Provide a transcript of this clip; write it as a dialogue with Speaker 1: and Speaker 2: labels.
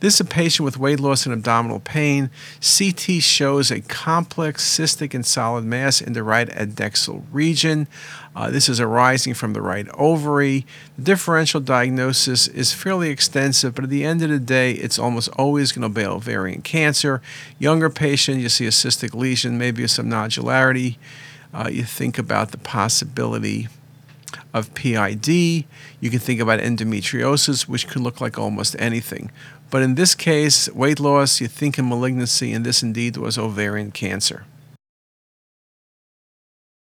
Speaker 1: This is a patient with weight loss and abdominal pain. CT shows a complex cystic and solid mass in the right adnexal region. Uh, this is arising from the right ovary. The differential diagnosis is fairly extensive, but at the end of the day, it's almost always going to be ovarian cancer. Younger patient, you see a cystic lesion, maybe some nodularity. Uh, you think about the possibility of PID. You can think about endometriosis, which could look like almost anything. But in this case, weight loss, you think of malignancy, and this indeed was ovarian cancer.